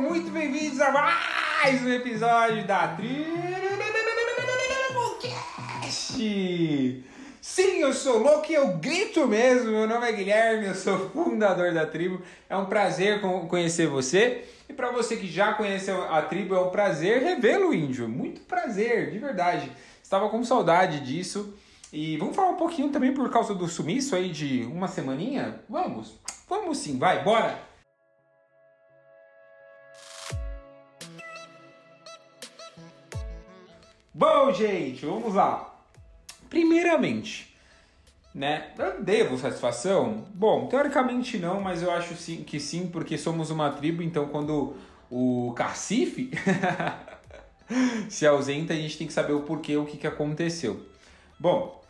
Muito bem-vindos a mais um episódio da Tribocast! Sim, eu sou louco e eu grito mesmo. Meu nome é Guilherme, eu sou fundador da tribo. É um prazer conhecer você. E para você que já conhece a tribo, é um prazer revê-lo, índio. Muito prazer, de verdade. Estava com saudade disso. E vamos falar um pouquinho também por causa do sumiço aí de uma semaninha? Vamos, vamos sim, vai, bora! Bom, gente, vamos lá. Primeiramente, né? Eu devo satisfação? Bom, teoricamente não, mas eu acho sim, que sim, porque somos uma tribo, então quando o cacife se ausenta, a gente tem que saber o porquê, o que, que aconteceu. Bom,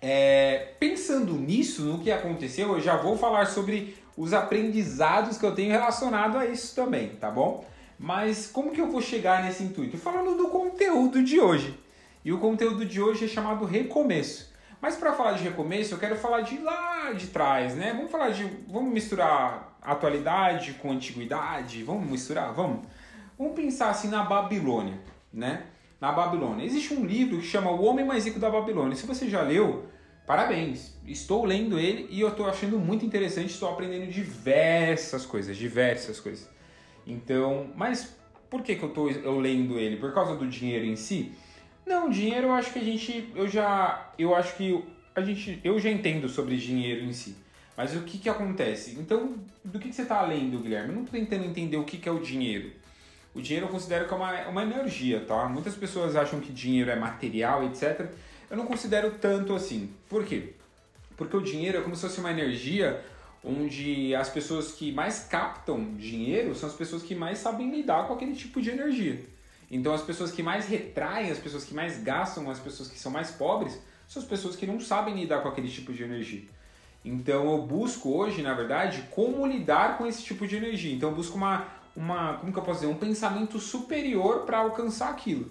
é, pensando nisso, no que aconteceu, eu já vou falar sobre os aprendizados que eu tenho relacionado a isso também, tá bom? Mas como que eu vou chegar nesse intuito? Falando do conteúdo de hoje. E o conteúdo de hoje é chamado recomeço. Mas para falar de recomeço, eu quero falar de lá de trás, né? Vamos falar de, vamos misturar atualidade com antiguidade, vamos misturar, vamos. Vamos pensar assim na Babilônia, né? Na Babilônia. Existe um livro que chama O Homem Mais Rico da Babilônia. Se você já leu, parabéns. Estou lendo ele e eu estou achando muito interessante, estou aprendendo diversas coisas, diversas coisas. Então, mas por que, que eu estou eu lendo ele? Por causa do dinheiro em si? Não, dinheiro eu acho que a gente, eu já, eu acho que a gente, eu já entendo sobre dinheiro em si. Mas o que que acontece? Então, do que, que você está lendo, Guilherme? Eu não estou tentando entender o que, que é o dinheiro. O dinheiro eu considero que é uma, uma energia, tá? Muitas pessoas acham que dinheiro é material, etc. Eu não considero tanto assim. Por quê? Porque o dinheiro é como se fosse uma energia onde as pessoas que mais captam dinheiro são as pessoas que mais sabem lidar com aquele tipo de energia. Então as pessoas que mais retraem, as pessoas que mais gastam, as pessoas que são mais pobres, são as pessoas que não sabem lidar com aquele tipo de energia. Então eu busco hoje, na verdade, como lidar com esse tipo de energia. Então eu busco uma, uma como que eu posso dizer, um pensamento superior para alcançar aquilo.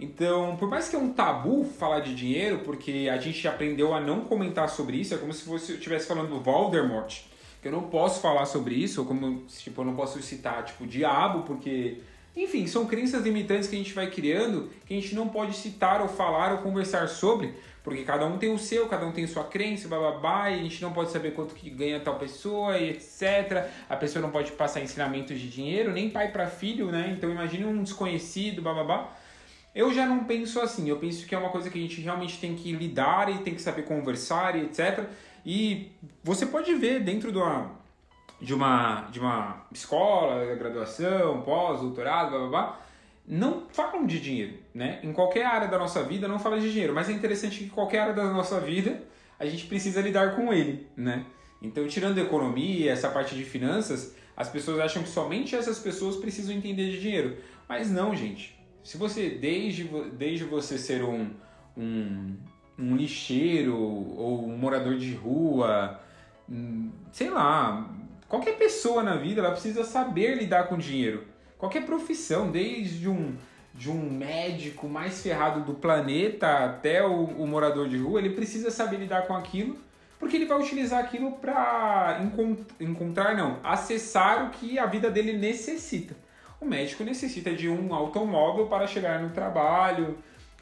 Então, por mais que é um tabu falar de dinheiro, porque a gente aprendeu a não comentar sobre isso, é como se eu estivesse falando do Voldemort, que eu não posso falar sobre isso, ou como tipo, eu não posso citar tipo diabo, porque enfim, são crenças limitantes que a gente vai criando que a gente não pode citar ou falar ou conversar sobre, porque cada um tem o seu, cada um tem sua crença, bababá, e a gente não pode saber quanto que ganha tal pessoa e etc. A pessoa não pode passar ensinamentos de dinheiro, nem pai para filho, né? Então imagine um desconhecido, bababá. Eu já não penso assim, eu penso que é uma coisa que a gente realmente tem que lidar e tem que saber conversar e etc. E você pode ver dentro de uma, de uma, de uma escola, graduação, pós, doutorado, blá blá blá, não falam de dinheiro, né? Em qualquer área da nossa vida não fala de dinheiro, mas é interessante que em qualquer área da nossa vida a gente precisa lidar com ele, né? Então, tirando economia, essa parte de finanças, as pessoas acham que somente essas pessoas precisam entender de dinheiro. Mas não, gente. Se você, desde, desde você ser um, um, um lixeiro ou um morador de rua, hum, sei lá, qualquer pessoa na vida ela precisa saber lidar com dinheiro. Qualquer profissão, desde um, de um médico mais ferrado do planeta até o, o morador de rua, ele precisa saber lidar com aquilo, porque ele vai utilizar aquilo para encont encontrar, não, acessar o que a vida dele necessita. O médico necessita de um automóvel para chegar no trabalho,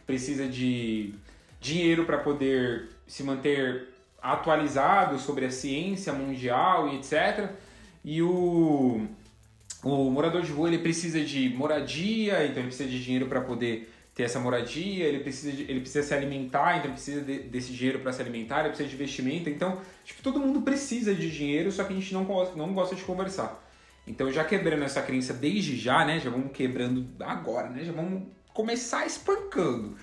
precisa de dinheiro para poder se manter atualizado sobre a ciência mundial e etc. E o, o morador de rua ele precisa de moradia, então ele precisa de dinheiro para poder ter essa moradia, ele precisa, de, ele precisa se alimentar, então precisa de, desse dinheiro para se alimentar, ele precisa de investimento. Então, tipo, todo mundo precisa de dinheiro, só que a gente não, não gosta de conversar. Então, já quebrando essa crença desde já, né? Já vamos quebrando agora, né? Já vamos começar espancando.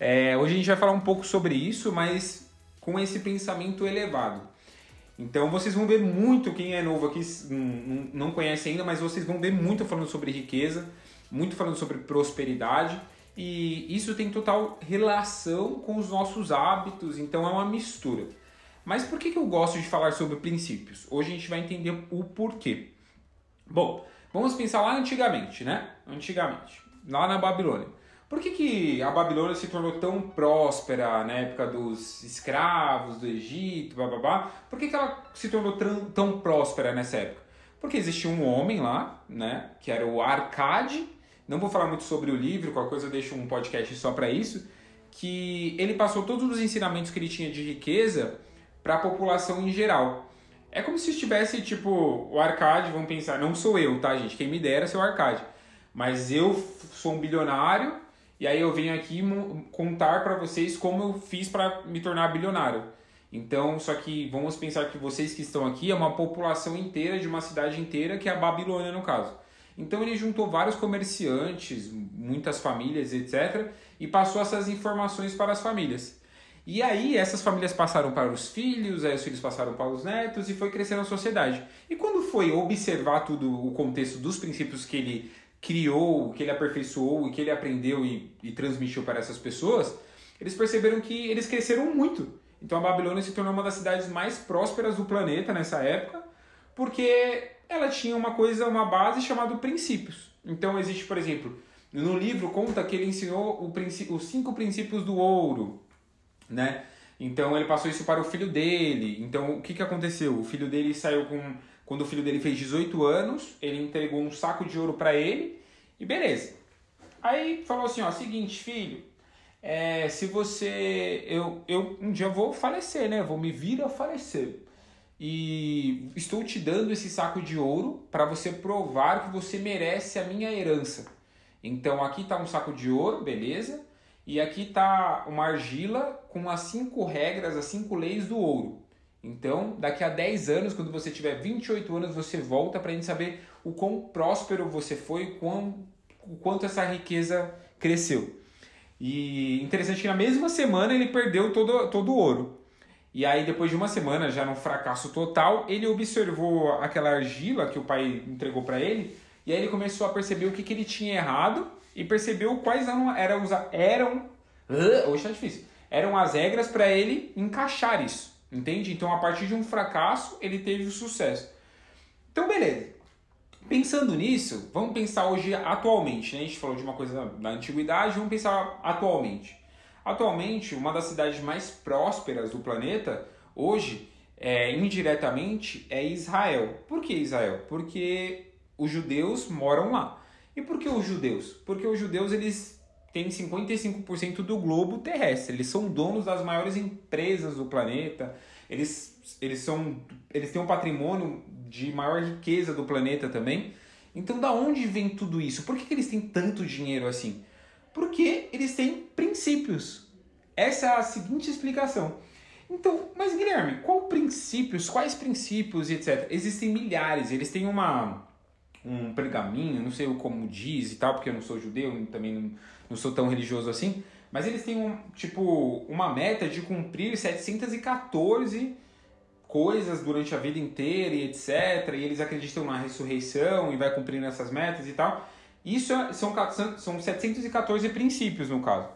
É, hoje a gente vai falar um pouco sobre isso, mas com esse pensamento elevado. Então vocês vão ver muito, quem é novo aqui não conhece ainda, mas vocês vão ver muito falando sobre riqueza, muito falando sobre prosperidade, e isso tem total relação com os nossos hábitos, então é uma mistura. Mas por que, eu gosto de falar sobre princípios? Hoje a gente vai entender o porquê. Bom, vamos pensar lá antigamente, né? Antigamente, lá na Babilônia. Por que, que a Babilônia se tornou tão próspera na época dos escravos do Egito, blá? Por que, que ela se tornou tão, tão próspera nessa época? Porque existia um homem lá, né, que era o Arcade. Não vou falar muito sobre o livro, qualquer coisa eu deixo um podcast só para isso. Que ele passou todos os ensinamentos que ele tinha de riqueza para a população em geral. É como se estivesse, tipo, o Arcade, vamos pensar, não sou eu, tá, gente? Quem me dera ser o Arcade. Mas eu sou um bilionário e aí eu venho aqui contar para vocês como eu fiz para me tornar bilionário. Então, só que vamos pensar que vocês que estão aqui é uma população inteira de uma cidade inteira que é a Babilônia no caso. Então ele juntou vários comerciantes, muitas famílias, etc, e passou essas informações para as famílias. E aí essas famílias passaram para os filhos, aí os filhos passaram para os netos e foi crescendo a sociedade. E quando foi observar tudo o contexto dos princípios que ele criou, que ele aperfeiçoou e que ele aprendeu e, e transmitiu para essas pessoas, eles perceberam que eles cresceram muito. Então a Babilônia se tornou uma das cidades mais prósperas do planeta nessa época, porque ela tinha uma coisa, uma base chamada princípios. Então existe, por exemplo, no livro conta que ele ensinou o os cinco princípios do ouro, né? Então ele passou isso para o filho dele. Então o que, que aconteceu? O filho dele saiu com quando o filho dele fez 18 anos, ele entregou um saco de ouro para ele e beleza. Aí falou assim, ó, seguinte, filho, é, se você, eu, eu um dia vou falecer, né? Vou me vir a falecer. E estou te dando esse saco de ouro para você provar que você merece a minha herança. Então aqui está um saco de ouro, beleza? E aqui está uma argila com as cinco regras, as cinco leis do ouro. Então, daqui a 10 anos, quando você tiver 28 anos, você volta para a gente saber o quão próspero você foi, quão, o quanto essa riqueza cresceu. E interessante que na mesma semana ele perdeu todo, todo o ouro. E aí, depois de uma semana, já num fracasso total, ele observou aquela argila que o pai entregou para ele, e aí ele começou a perceber o que, que ele tinha errado e percebeu quais eram, eram, eram, hoje tá difícil, eram as regras para ele encaixar isso. Entende? Então, a partir de um fracasso, ele teve o sucesso. Então, beleza. Pensando nisso, vamos pensar hoje atualmente. Né? A gente falou de uma coisa da antiguidade, vamos pensar atualmente. Atualmente, uma das cidades mais prósperas do planeta, hoje, é, indiretamente, é Israel. Por que Israel? Porque os judeus moram lá. E por que os judeus? Porque os judeus eles têm 55% do globo terrestre. Eles são donos das maiores empresas do planeta. Eles, eles, são, eles têm um patrimônio de maior riqueza do planeta também. Então, da onde vem tudo isso? Por que, que eles têm tanto dinheiro assim? Porque eles têm princípios. Essa é a seguinte explicação. Então, mas Guilherme, qual princípios, quais princípios etc? Existem milhares, eles têm uma um pergaminho, não sei como diz e tal, porque eu não sou judeu, também não, não sou tão religioso assim, mas eles têm um, tipo uma meta de cumprir 714 coisas durante a vida inteira e etc. E eles acreditam na ressurreição e vai cumprindo essas metas e tal. Isso é, são, são 714 princípios no caso.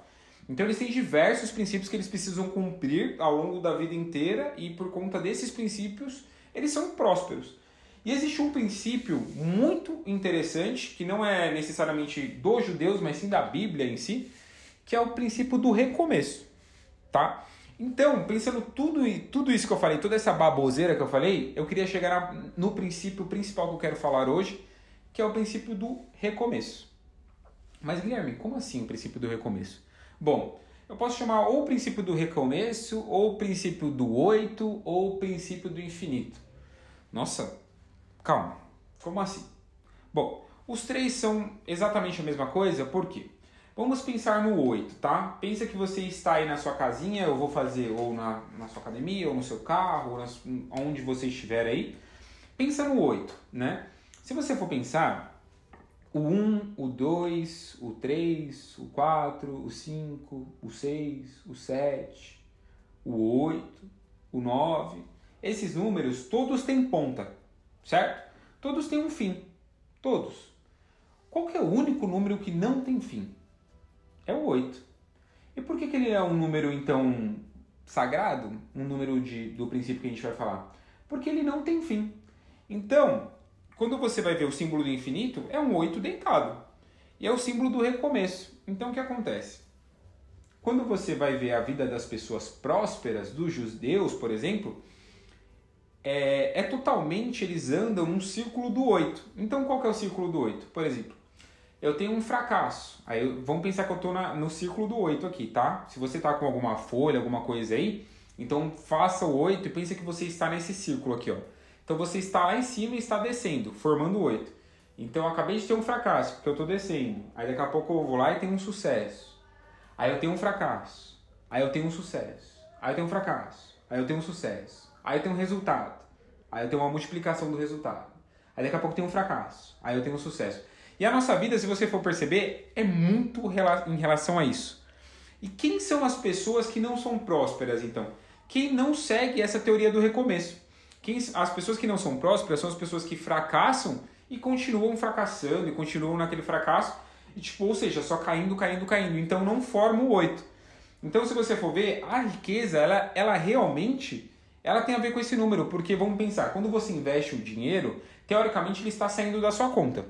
Então eles têm diversos princípios que eles precisam cumprir ao longo da vida inteira e por conta desses princípios eles são prósperos. E existe um princípio muito interessante, que não é necessariamente dos judeus, mas sim da Bíblia em si, que é o princípio do recomeço, tá? Então, pensando tudo, tudo isso que eu falei, toda essa baboseira que eu falei, eu queria chegar no princípio principal que eu quero falar hoje, que é o princípio do recomeço. Mas, Guilherme, como assim o princípio do recomeço? Bom, eu posso chamar ou o princípio do recomeço, ou o princípio do oito, ou o princípio do infinito. Nossa, Calma, como assim? Bom, os três são exatamente a mesma coisa, por quê? Vamos pensar no 8, tá? Pensa que você está aí na sua casinha, eu vou fazer ou na, na sua academia, ou no seu carro, ou nas, onde você estiver aí. Pensa no 8, né? Se você for pensar, o 1, o 2, o 3, o 4, o 5, o 6, o 7, o 8, o 9, esses números todos têm ponta certo? Todos têm um fim. Todos. Qual é o único número que não tem fim? É o 8. E por que, que ele é um número, então, sagrado? Um número de, do princípio que a gente vai falar? Porque ele não tem fim. Então, quando você vai ver o símbolo do infinito, é um 8 deitado. E é o símbolo do recomeço. Então, o que acontece? Quando você vai ver a vida das pessoas prósperas, dos judeus, por exemplo, é, é totalmente, eles andam num círculo do 8. Então qual que é o círculo do 8? Por exemplo, eu tenho um fracasso. Aí vamos pensar que eu estou no círculo do 8 aqui, tá? Se você está com alguma folha, alguma coisa aí, então faça o 8 e pense que você está nesse círculo aqui, ó. Então você está lá em cima e está descendo, formando o 8. Então eu acabei de ter um fracasso, porque eu estou descendo. Aí daqui a pouco eu vou lá e tenho um sucesso. Aí eu tenho um fracasso. Aí eu tenho um sucesso. Aí eu tenho um fracasso. Aí eu tenho um sucesso. Aí eu tenho um resultado. Aí eu tenho uma multiplicação do resultado. Aí daqui a pouco tem um fracasso. Aí eu tenho um sucesso. E a nossa vida, se você for perceber, é muito em relação a isso. E quem são as pessoas que não são prósperas, então? Quem não segue essa teoria do recomeço. Quem, as pessoas que não são prósperas são as pessoas que fracassam e continuam fracassando e continuam naquele fracasso. E, tipo, ou seja, só caindo, caindo, caindo. Então não forma o 8. Então, se você for ver, a riqueza, ela, ela realmente ela tem a ver com esse número, porque vamos pensar, quando você investe o dinheiro, teoricamente ele está saindo da sua conta.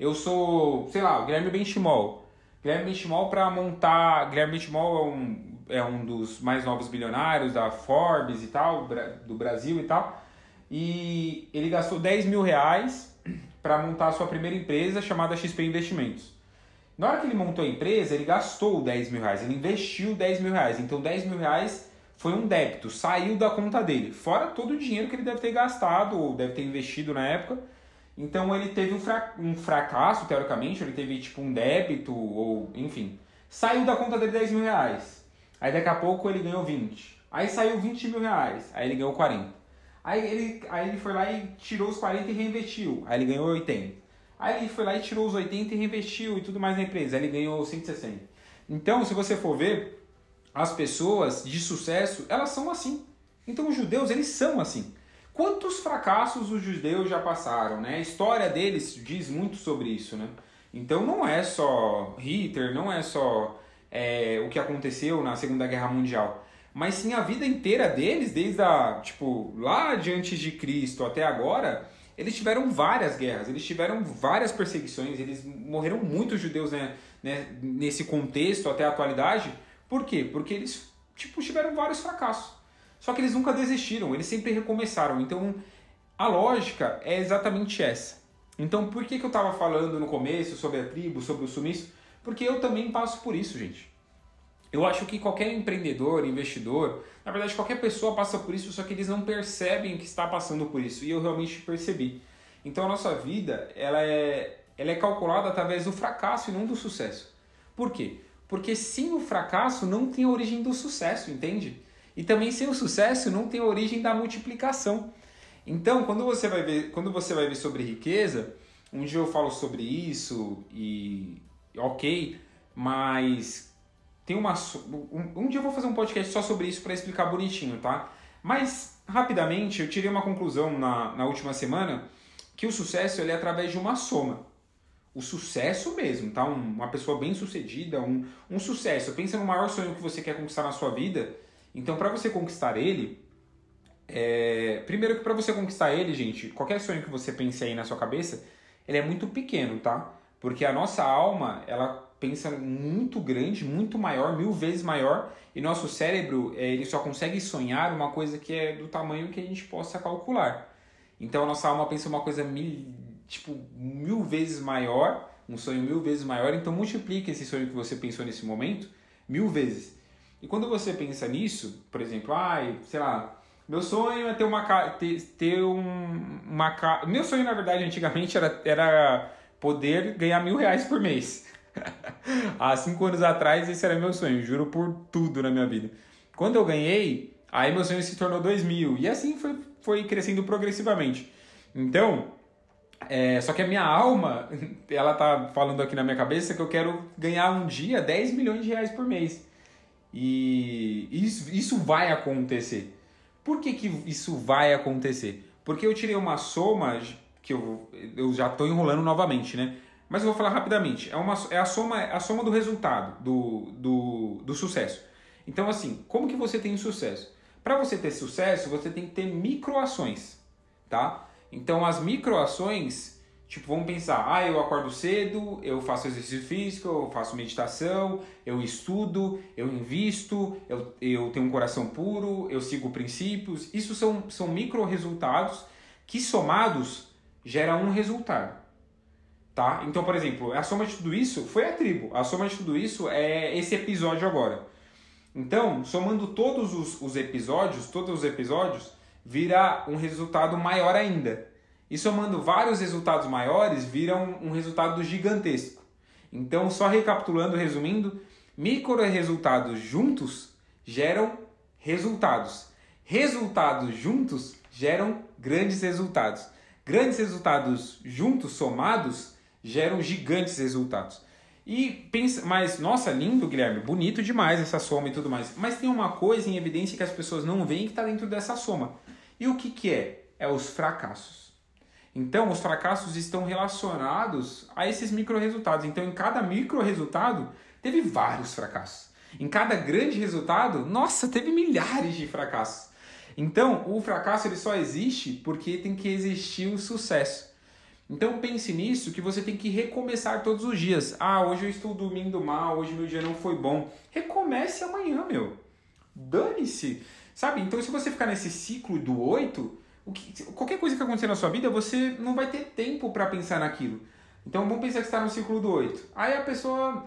Eu sou, sei lá, o Guilherme Benchimol. Guilherme Benchimol para montar. Guilherme Benchimol é um, é um dos mais novos bilionários da Forbes e tal, do Brasil e tal. E ele gastou 10 mil reais para montar a sua primeira empresa chamada XP Investimentos. Na hora que ele montou a empresa, ele gastou 10 mil reais, ele investiu 10 mil reais. Então 10 mil reais foi um débito, saiu da conta dele, fora todo o dinheiro que ele deve ter gastado ou deve ter investido na época. Então ele teve um, fra um fracasso, teoricamente, ele teve tipo um débito, ou enfim. Saiu da conta dele 10 mil reais. Aí daqui a pouco ele ganhou 20. Aí saiu 20 mil reais. Aí ele ganhou 40. Aí ele, aí ele foi lá e tirou os 40 e reinvestiu. Aí ele ganhou 80. Aí ele foi lá e tirou os 80 e reinvestiu e tudo mais na empresa. Aí ele ganhou 160. Então, se você for ver, as pessoas de sucesso, elas são assim. Então os judeus, eles são assim. Quantos fracassos os judeus já passaram, né? A história deles diz muito sobre isso, né? Então não é só Hitler, não é só é, o que aconteceu na Segunda Guerra Mundial, mas sim a vida inteira deles, desde a, tipo, lá de antes de Cristo até agora, eles tiveram várias guerras, eles tiveram várias perseguições, eles morreram muitos judeus né, né, nesse contexto até a atualidade, por quê? Porque eles tipo, tiveram vários fracassos. Só que eles nunca desistiram, eles sempre recomeçaram. Então, a lógica é exatamente essa. Então, por que, que eu estava falando no começo sobre a tribo, sobre o sumiço? Porque eu também passo por isso, gente. Eu acho que qualquer empreendedor, investidor, na verdade qualquer pessoa passa por isso, só que eles não percebem que está passando por isso. E eu realmente percebi. Então a nossa vida, ela é, ela é calculada através do fracasso e não do sucesso. Por quê? Porque sem o fracasso não tem a origem do sucesso, entende? E também sem o sucesso não tem a origem da multiplicação. Então, quando você vai ver, quando você vai ver sobre riqueza, um dia eu falo sobre isso e ok, mas tem uma um, um dia eu vou fazer um podcast só sobre isso para explicar bonitinho, tá? Mas rapidamente eu tirei uma conclusão na, na última semana que o sucesso ele é através de uma soma o sucesso mesmo, tá? Um, uma pessoa bem sucedida, um, um sucesso. Pensa no maior sonho que você quer conquistar na sua vida. Então, para você conquistar ele, é... primeiro que para você conquistar ele, gente, qualquer sonho que você pense aí na sua cabeça, ele é muito pequeno, tá? Porque a nossa alma, ela pensa muito grande, muito maior, mil vezes maior, e nosso cérebro, é, ele só consegue sonhar uma coisa que é do tamanho que a gente possa calcular. Então, a nossa alma pensa uma coisa mil tipo, mil vezes maior, um sonho mil vezes maior, então multiplique esse sonho que você pensou nesse momento mil vezes. E quando você pensa nisso, por exemplo, ai, sei lá, meu sonho é ter uma ter, ter um, uma casa. Meu sonho, na verdade, antigamente era, era poder ganhar mil reais por mês. Há cinco anos atrás, esse era meu sonho, juro por tudo na minha vida. Quando eu ganhei, aí meu sonho se tornou dois mil. E assim foi, foi crescendo progressivamente. Então, é, só que a minha alma, ela tá falando aqui na minha cabeça que eu quero ganhar um dia 10 milhões de reais por mês. E isso, isso vai acontecer. Por que, que isso vai acontecer? Porque eu tirei uma soma que eu, eu já estou enrolando novamente, né? Mas eu vou falar rapidamente. É, uma, é a, soma, a soma do resultado, do, do, do sucesso. Então, assim, como que você tem sucesso? Para você ter sucesso, você tem que ter microações, tá? Então as microações, Tipo, vamos pensar, ah, eu acordo cedo, eu faço exercício físico, eu faço meditação, eu estudo, eu invisto, eu, eu tenho um coração puro, eu sigo princípios. Isso são, são micro resultados que somados geram um resultado. Tá? Então, por exemplo, a soma de tudo isso foi a tribo. A soma de tudo isso é esse episódio agora. Então, somando todos os, os episódios, todos os episódios, vira um resultado maior ainda. E somando vários resultados maiores, vira um, um resultado gigantesco. Então, só recapitulando, resumindo, micro resultados juntos geram resultados. Resultados juntos geram grandes resultados. Grandes resultados juntos, somados, geram gigantes resultados. E pensa, mas nossa, lindo, Guilherme, bonito demais essa soma e tudo mais. Mas tem uma coisa em evidência que as pessoas não veem que está dentro dessa soma. E o que, que é? É os fracassos. Então, os fracassos estão relacionados a esses micro resultados. Então, em cada micro resultado, teve vários fracassos. Em cada grande resultado, nossa, teve milhares de fracassos. Então, o fracasso ele só existe porque tem que existir o sucesso. Então pense nisso que você tem que recomeçar todos os dias. Ah, hoje eu estou dormindo mal, hoje meu dia não foi bom. Recomece amanhã, meu. Dane-se. Sabe? Então se você ficar nesse ciclo do 8, o que, qualquer coisa que acontecer na sua vida, você não vai ter tempo para pensar naquilo. Então vamos pensar que está no ciclo do 8. Aí a pessoa.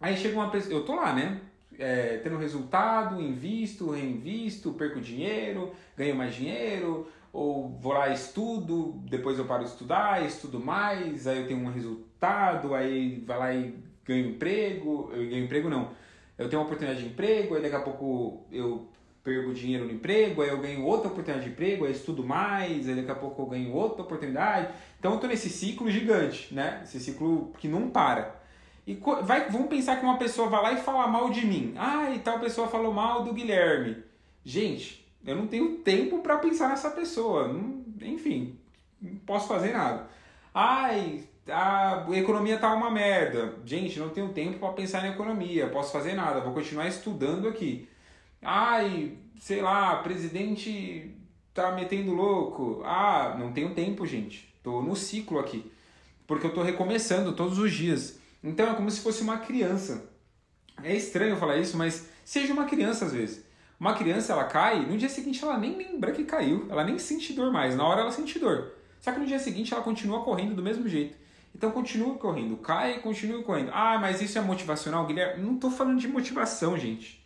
Aí chega uma pessoa. Eu tô lá, né? É, tendo resultado, invisto, reinvisto, perco dinheiro, ganho mais dinheiro, ou vou lá estudo, depois eu paro de estudar, estudo mais, aí eu tenho um resultado, aí vai lá e ganho emprego, eu ganho emprego não, eu tenho uma oportunidade de emprego, aí daqui a pouco eu perco dinheiro no emprego, aí eu ganho outra oportunidade de emprego, aí estudo mais, aí daqui a pouco eu ganho outra oportunidade. Então eu estou nesse ciclo gigante, né? Esse ciclo que não para. E vai, vamos pensar que uma pessoa vai lá e fala mal de mim. Ah, e tal pessoa falou mal do Guilherme. Gente, eu não tenho tempo para pensar nessa pessoa. Não, enfim, não posso fazer nada. Ai, a economia tá uma merda. Gente, não tenho tempo para pensar na economia. Posso fazer nada. Vou continuar estudando aqui. Ai, sei lá, presidente tá metendo louco. Ah, não tenho tempo, gente. Tô no ciclo aqui. Porque eu tô recomeçando todos os dias. Então é como se fosse uma criança. É estranho falar isso, mas seja uma criança às vezes. Uma criança, ela cai, no dia seguinte ela nem lembra que caiu, ela nem sente dor mais, na hora ela sente dor. Só que no dia seguinte ela continua correndo do mesmo jeito. Então continua correndo, cai e continua correndo. Ah, mas isso é motivacional, Guilherme? Não estou falando de motivação, gente.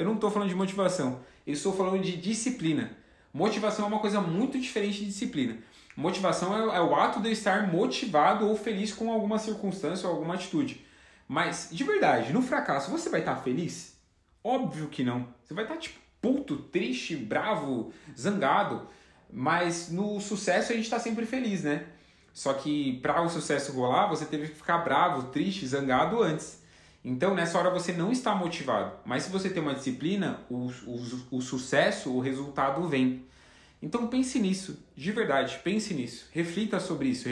Eu não estou falando de motivação, eu estou falando de disciplina. Motivação é uma coisa muito diferente de disciplina. Motivação é, é o ato de eu estar motivado ou feliz com alguma circunstância ou alguma atitude. Mas, de verdade, no fracasso, você vai estar feliz? Óbvio que não. Você vai estar, tipo, puto, triste, bravo, zangado. Mas no sucesso a gente está sempre feliz, né? Só que para o sucesso rolar, você teve que ficar bravo, triste, zangado antes. Então, nessa hora você não está motivado. Mas se você tem uma disciplina, o, o, o sucesso, o resultado vem. Então pense nisso, de verdade, pense nisso. Reflita sobre isso,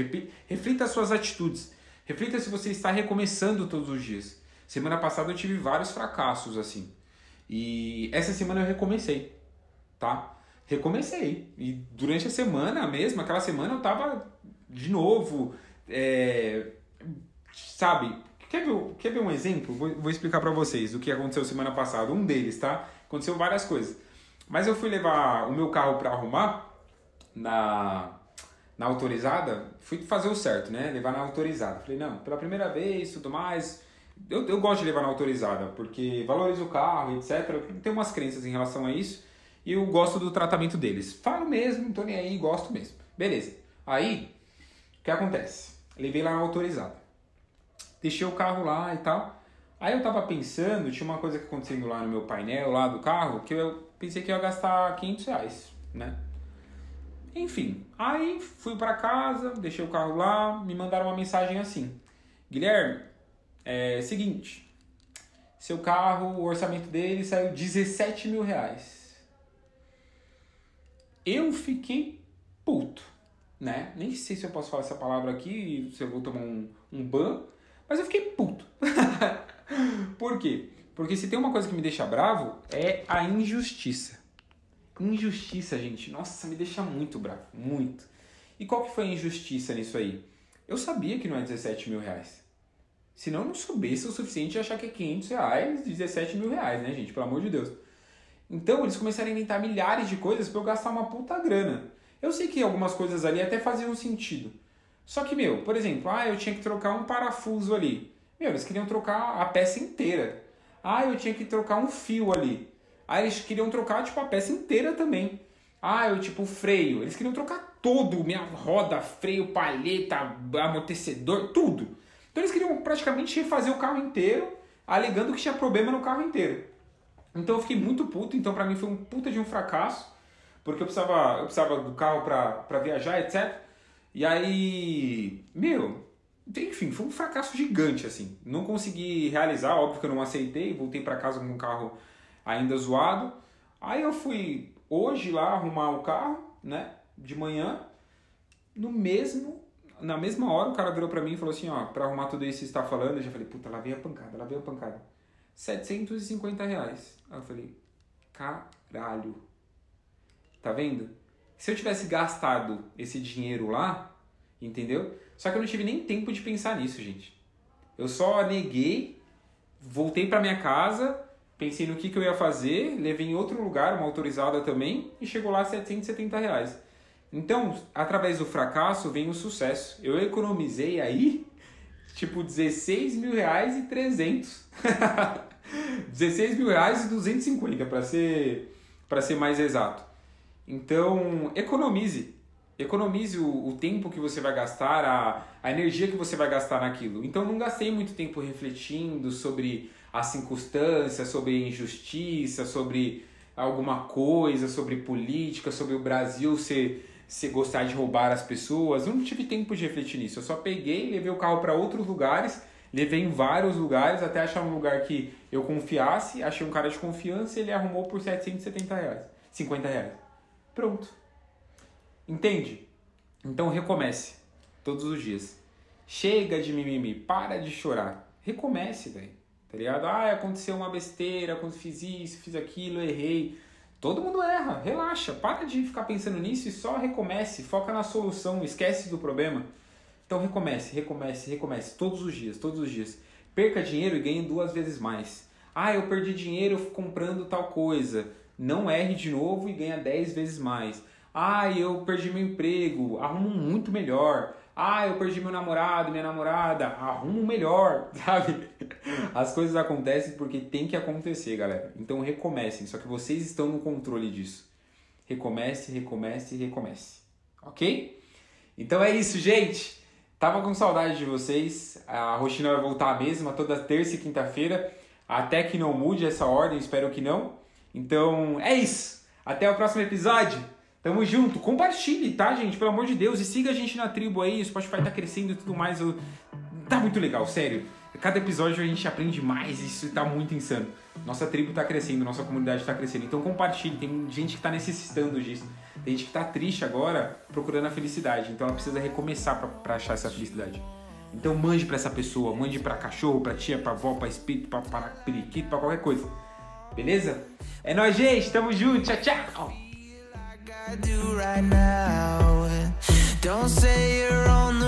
reflita as suas atitudes. Reflita se você está recomeçando todos os dias. Semana passada eu tive vários fracassos assim. E essa semana eu recomecei, tá? Recomecei. E durante a semana mesmo, aquela semana eu tava de novo, é, sabe, Quer ver, quer ver um exemplo? Vou, vou explicar para vocês o que aconteceu semana passada. Um deles, tá? Aconteceu várias coisas. Mas eu fui levar o meu carro para arrumar na, na autorizada. Fui fazer o certo, né? Levar na autorizada. Falei, não, pela primeira vez, tudo mais. Eu, eu gosto de levar na autorizada, porque valorizo o carro, etc. Tenho umas crenças em relação a isso. E eu gosto do tratamento deles. Falo mesmo, não tô nem aí, gosto mesmo. Beleza. Aí, o que acontece? Levei lá na autorizada deixei o carro lá e tal. Aí eu tava pensando, tinha uma coisa que acontecendo lá no meu painel, lá do carro, que eu pensei que ia gastar 500 reais, né? Enfim, aí fui para casa, deixei o carro lá, me mandaram uma mensagem assim: Guilherme, é seguinte, seu carro, o orçamento dele saiu 17 mil reais. Eu fiquei puto, né? Nem sei se eu posso falar essa palavra aqui, se eu vou tomar um, um ban, mas eu fiquei puto. Por quê? Porque se tem uma coisa que me deixa bravo é a injustiça. Injustiça, gente, nossa, me deixa muito bravo, muito. E qual que foi a injustiça nisso aí? Eu sabia que não é 17 mil reais. Se não, não soubesse o suficiente achar que é 500 reais, 17 mil reais, né, gente? Pelo amor de Deus. Então, eles começaram a inventar milhares de coisas para eu gastar uma puta grana. Eu sei que algumas coisas ali até faziam sentido. Só que, meu, por exemplo, ah, eu tinha que trocar um parafuso ali. Meu, eles queriam trocar a peça inteira. Ah, eu tinha que trocar um fio ali. Ah, eles queriam trocar, tipo, a peça inteira também. Ah, eu, tipo, freio. Eles queriam trocar tudo. Minha roda, freio, palheta, amortecedor, tudo. Então eles queriam praticamente refazer o carro inteiro, alegando que tinha problema no carro inteiro. Então eu fiquei muito puto, então para mim foi um puta de um fracasso, porque eu precisava, eu precisava do carro para viajar, etc. E aí, meu, enfim, foi um fracasso gigante assim. Não consegui realizar, óbvio que eu não aceitei, voltei para casa com o carro ainda zoado. Aí eu fui hoje lá arrumar o carro, né, de manhã, no mesmo na mesma hora o cara virou para mim e falou assim, ó, para arrumar tudo isso que está falando, eu já falei, puta, lá veio a pancada, lá veio a pancada. 750 reais. Aí eu falei, caralho. Tá vendo? Se eu tivesse gastado esse dinheiro lá, entendeu? Só que eu não tive nem tempo de pensar nisso, gente. Eu só neguei, voltei para minha casa, pensei no que, que eu ia fazer, levei em outro lugar, uma autorizada também, e chegou lá 770 reais. Então, através do fracasso vem o sucesso. Eu economizei aí, tipo, 16 mil reais e 300. 16 mil reais e 250, para ser, ser mais exato. Então, economize. Economize o, o, tempo que você vai gastar, a, a energia que você vai gastar naquilo. Então, não gastei muito tempo refletindo sobre as circunstâncias, sobre injustiça, sobre alguma coisa, sobre política, sobre o Brasil ser se gostar de roubar as pessoas. Eu não tive tempo de refletir nisso. Eu só peguei, levei o carro para outros lugares, levei em vários lugares até achar um lugar que eu confiasse. Achei um cara de confiança e ele arrumou por 770 reais, 50 reais. Pronto. Entende? Então recomece todos os dias. Chega de mimimi, para de chorar. Recomece, velho. Tá ligado? Ah, aconteceu uma besteira, quando fiz isso, fiz aquilo, errei. Todo mundo erra, relaxa, para de ficar pensando nisso e só recomece, foca na solução, esquece do problema. Então recomece, recomece, recomece, todos os dias, todos os dias. Perca dinheiro e ganhe duas vezes mais. Ah, eu perdi dinheiro comprando tal coisa. Não erre de novo e ganha dez vezes mais. Ah, eu perdi meu emprego, arruma um muito melhor. Ah, eu perdi meu namorado, minha namorada, arruma um melhor, sabe? As coisas acontecem porque tem que acontecer, galera. Então recomecem, só que vocês estão no controle disso. Recomece, recomece, recomece. Ok? Então é isso, gente. Tava com saudade de vocês. A rotina vai voltar a mesma toda terça e quinta-feira. Até que não mude essa ordem, espero que não. Então é isso. Até o próximo episódio. Tamo junto. Compartilhe, tá, gente? Pelo amor de Deus. E siga a gente na tribo aí. O Spotify tá crescendo e tudo mais. Eu... Tá muito legal, sério. Cada episódio a gente aprende mais. Isso tá muito insano. Nossa tribo tá crescendo, nossa comunidade tá crescendo. Então compartilhe. Tem gente que tá necessitando disso. Tem gente que tá triste agora procurando a felicidade. Então ela precisa recomeçar para achar essa felicidade. Então mande para essa pessoa, mande para cachorro, para tia, para avó, para espírito, para periquito, para qualquer coisa. Beleza? É nóis, gente. Tamo junto. Tchau, tchau. Don't say you're on